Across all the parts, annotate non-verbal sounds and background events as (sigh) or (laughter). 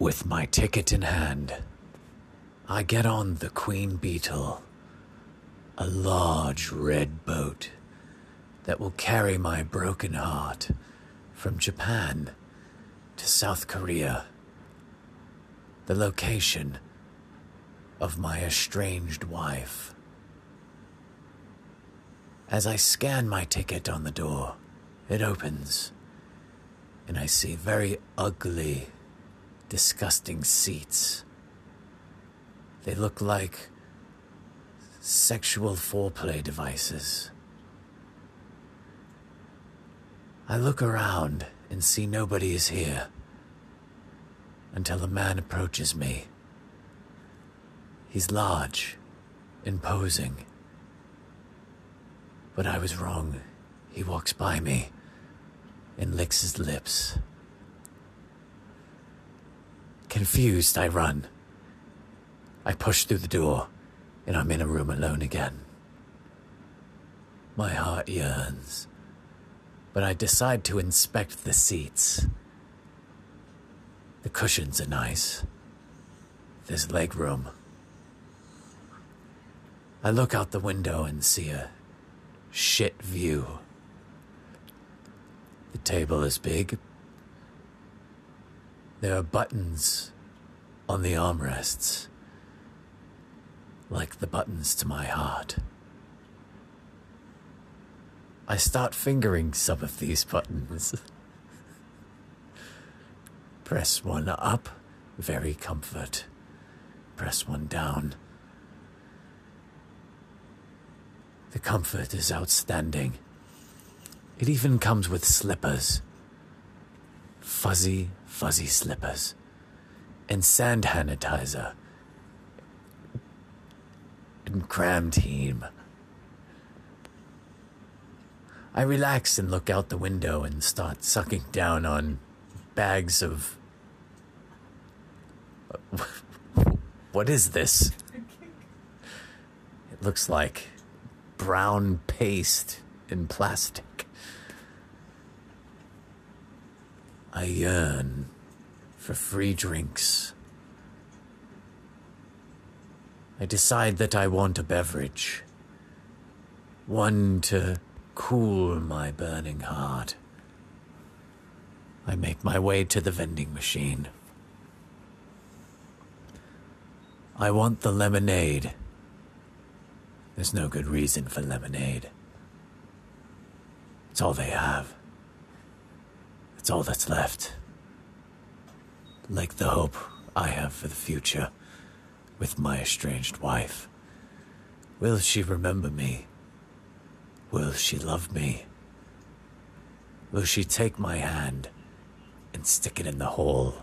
With my ticket in hand, I get on the Queen Beetle, a large red boat that will carry my broken heart from Japan to South Korea, the location of my estranged wife. As I scan my ticket on the door, it opens, and I see very ugly, disgusting seats. They look like sexual foreplay devices. I look around and see nobody is here until a man approaches me. He's large, imposing. But I was wrong. He walks by me and licks his lips. Confused, I run. I push through the door, and I'm in a room alone again. My heart yearns, but I decide to inspect the seats. The cushions are nice. There's leg room. I look out the window and see a shit view. The table is big. There are buttons on the armrests, like the buttons to my heart. I start fingering some of these buttons. (laughs) Press one up, very comfort. Press one down. The comfort is outstanding. It even comes with slippers. Fuzzy, fuzzy slippers. And sand sanitizer. And cram team. I relax and look out the window and start sucking down on bags of. (laughs) What is this? It looks like brown paste in plastic. I yearn for free drinks. I decide that I want a beverage. One to cool my burning heart. I make my way to the vending machine. I want the lemonade. There's no good reason for lemonade. It's all they have. It's all that's left. Like the hope I have for the future with my estranged wife. Will she remember me? Will she love me? Will she take my hand and stick it in the hole?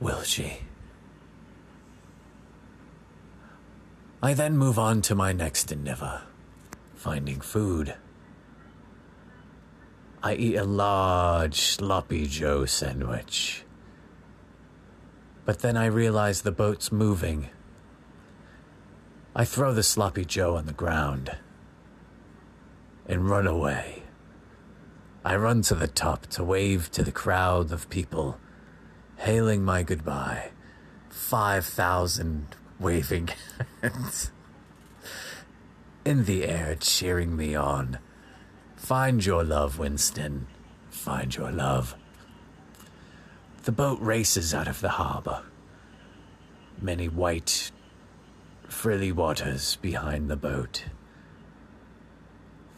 Will she? I then move on to my next endeavor finding food. I eat a large sloppy Joe sandwich. But then I realize the boat's moving. I throw the sloppy Joe on the ground and run away. I run to the top to wave to the crowd of people hailing my goodbye. 5,000 waving (laughs) hands in the air, cheering me on. Find your love, Winston. Find your love. The boat races out of the harbor. Many white, frilly waters behind the boat.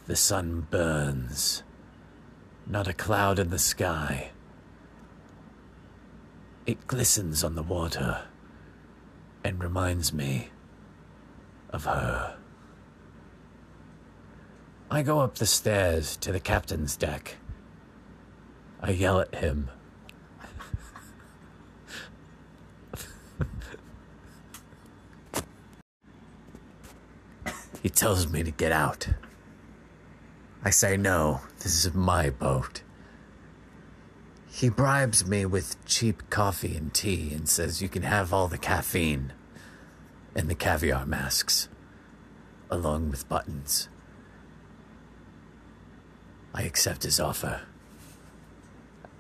The sun burns. Not a cloud in the sky. It glistens on the water and reminds me of her. I go up the stairs to the captain's deck. I yell at him. he tells me to get out. I say no, this is my boat. He bribes me with cheap coffee and tea and says you can have all the caffeine and the caviar masks, along with buttons. I accept his offer.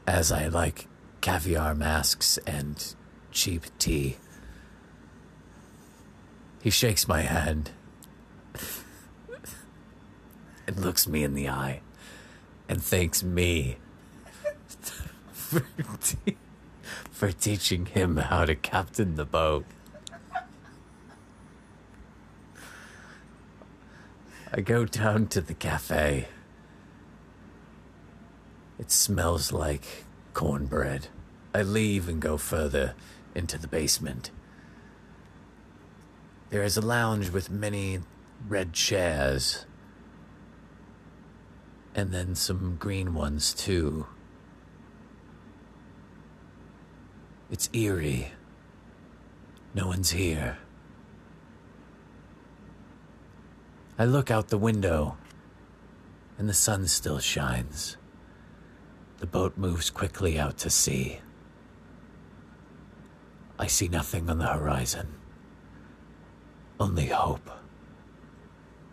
as I like caviar masks and cheap tea. He shakes my hand and looks me in the eye and thanks me for, te- for teaching him how to captain the boat. I go down to the cafe. It smells like cornbread. I leave and go further into the basement. There is a lounge with many red chairs, and then some green ones too. It's eerie. No one's here. I look out the window, and the sun still shines. The boat moves quickly out to sea. I see nothing on the horizon. Only hope.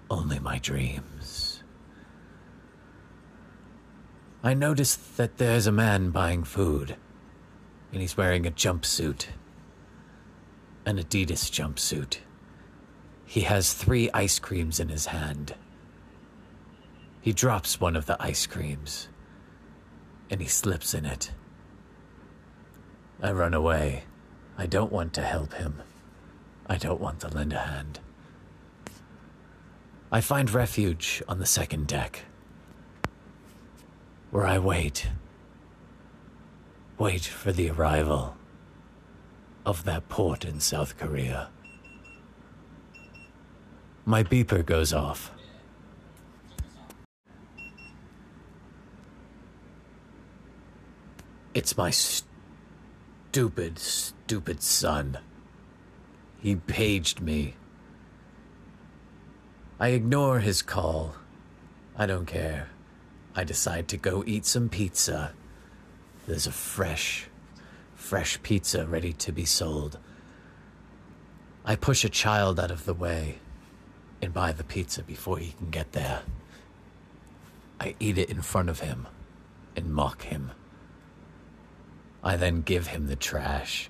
Only my dreams. I notice that there's a man buying food, and he's wearing a jumpsuit. An Adidas jumpsuit. He has three ice creams in his hand. He drops one of the ice creams, and he slips in it. I run away. I don't want to help him. I don't want to lend a hand. I find refuge on the second deck, where I wait. Wait for the arrival of that port in South Korea. My beeper goes off. It's my stupid, stupid son. He paged me. I ignore his call. I don't care. I decide to go eat some pizza. There's a fresh, fresh pizza ready to be sold. I push a child out of the way and buy the pizza before he can get there. I eat it in front of him and mock him. I then give him the trash.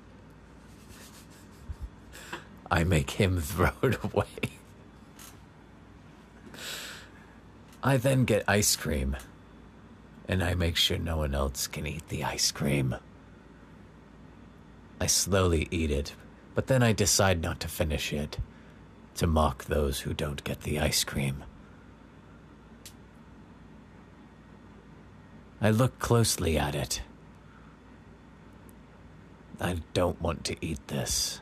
I make him (laughs) throw it away. I then get ice cream, and I make sure no one else can eat the ice cream. I slowly eat it, but then I decide not to finish it, to mock those who don't get the ice cream. I look closely at it. I don't want to eat this.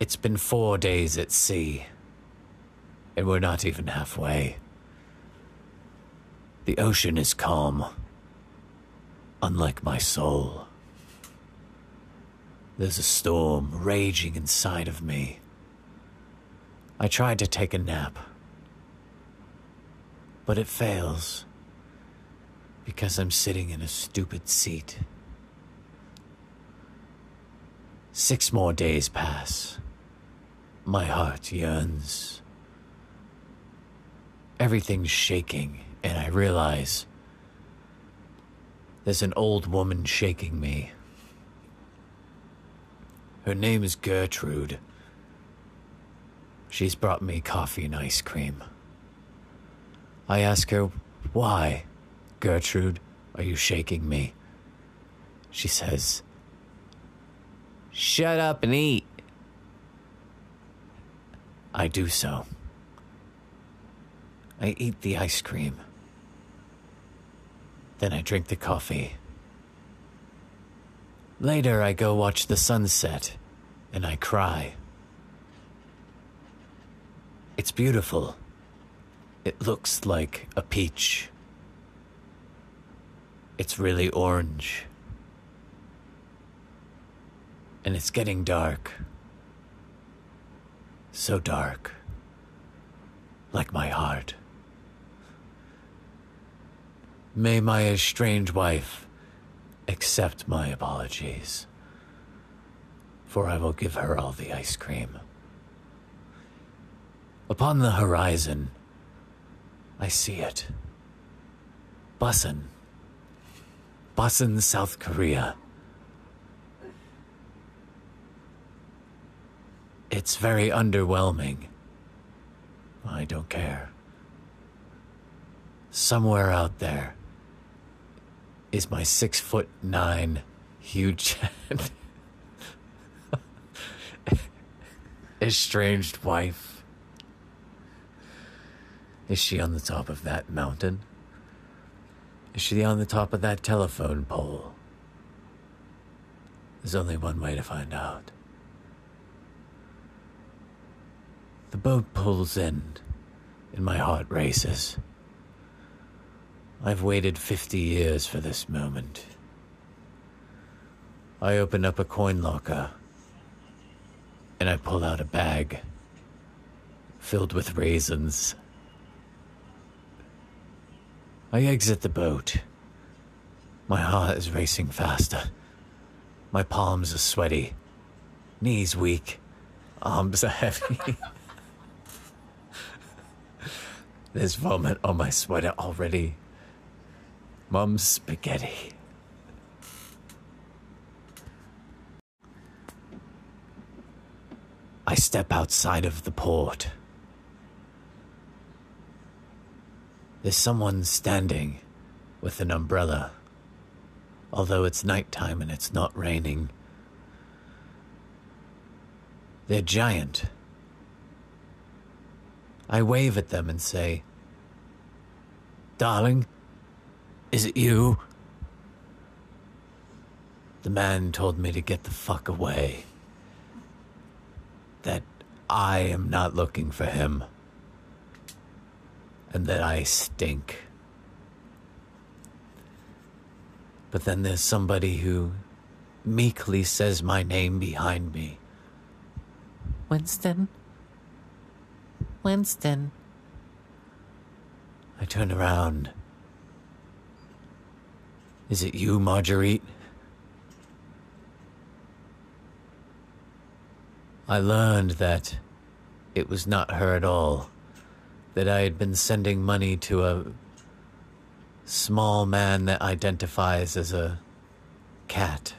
It's been four days at sea, and we're not even halfway. The ocean is calm, unlike my soul. There's a storm raging inside of me. I tried to take a nap, but it fails because I'm sitting in a stupid seat. Six more days pass. My heart yearns. Everything's shaking, and I realize there's an old woman shaking me. Her name is Gertrude. She's brought me coffee and ice cream. I ask her, Why, Gertrude, are you shaking me? She says, Shut up and eat. I do so. I eat the ice cream. Then I drink the coffee. Later, I go watch the sunset and I cry. It's beautiful. It looks like a peach. It's really orange. And it's getting dark so dark, like my heart. May my estranged wife accept my apologies, for I will give her all the ice cream. Upon the horizon, I see it. Busan. Busan, South Korea. It's very underwhelming. I don't care. Somewhere out there is my six foot nine huge (laughs) estranged wife. Is she on the top of that mountain? Is she on the top of that telephone pole? There's only one way to find out. The boat pulls in, and my heart races. I've waited 50 years for this moment. I open up a coin locker and I pull out a bag filled with raisins. I exit the boat. My heart is racing faster. My palms are sweaty, knees weak, arms are heavy. (laughs) There's vomit on my sweater already. Mom's spaghetti. I step outside of the port. There's someone standing with an umbrella, although it's nighttime and it's not raining. They're giant. I wave at them and say, Darling, is it you? The man told me to get the fuck away. That I am not looking for him. And that I stink. But then there's somebody who meekly says my name behind me Winston? Winston. I turn around. Is it you, Marguerite? I learned that it was not her at all, that I had been sending money to a small man that identifies as a cat.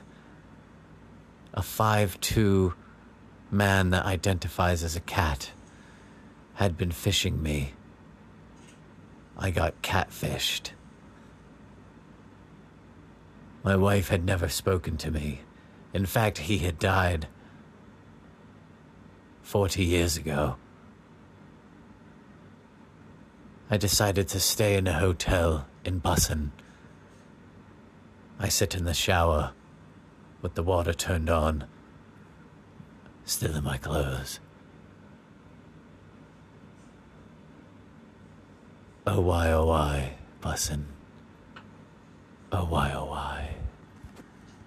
A five-two man that identifies as a cat had been fishing me. I got catfished. My wife had never spoken to me. In fact, he had died 40 years ago. I decided to stay in a hotel in Busan. I sit in the shower with the water turned on, still in my clothes. Oh why, oh why, Busan. Oh why, oh why.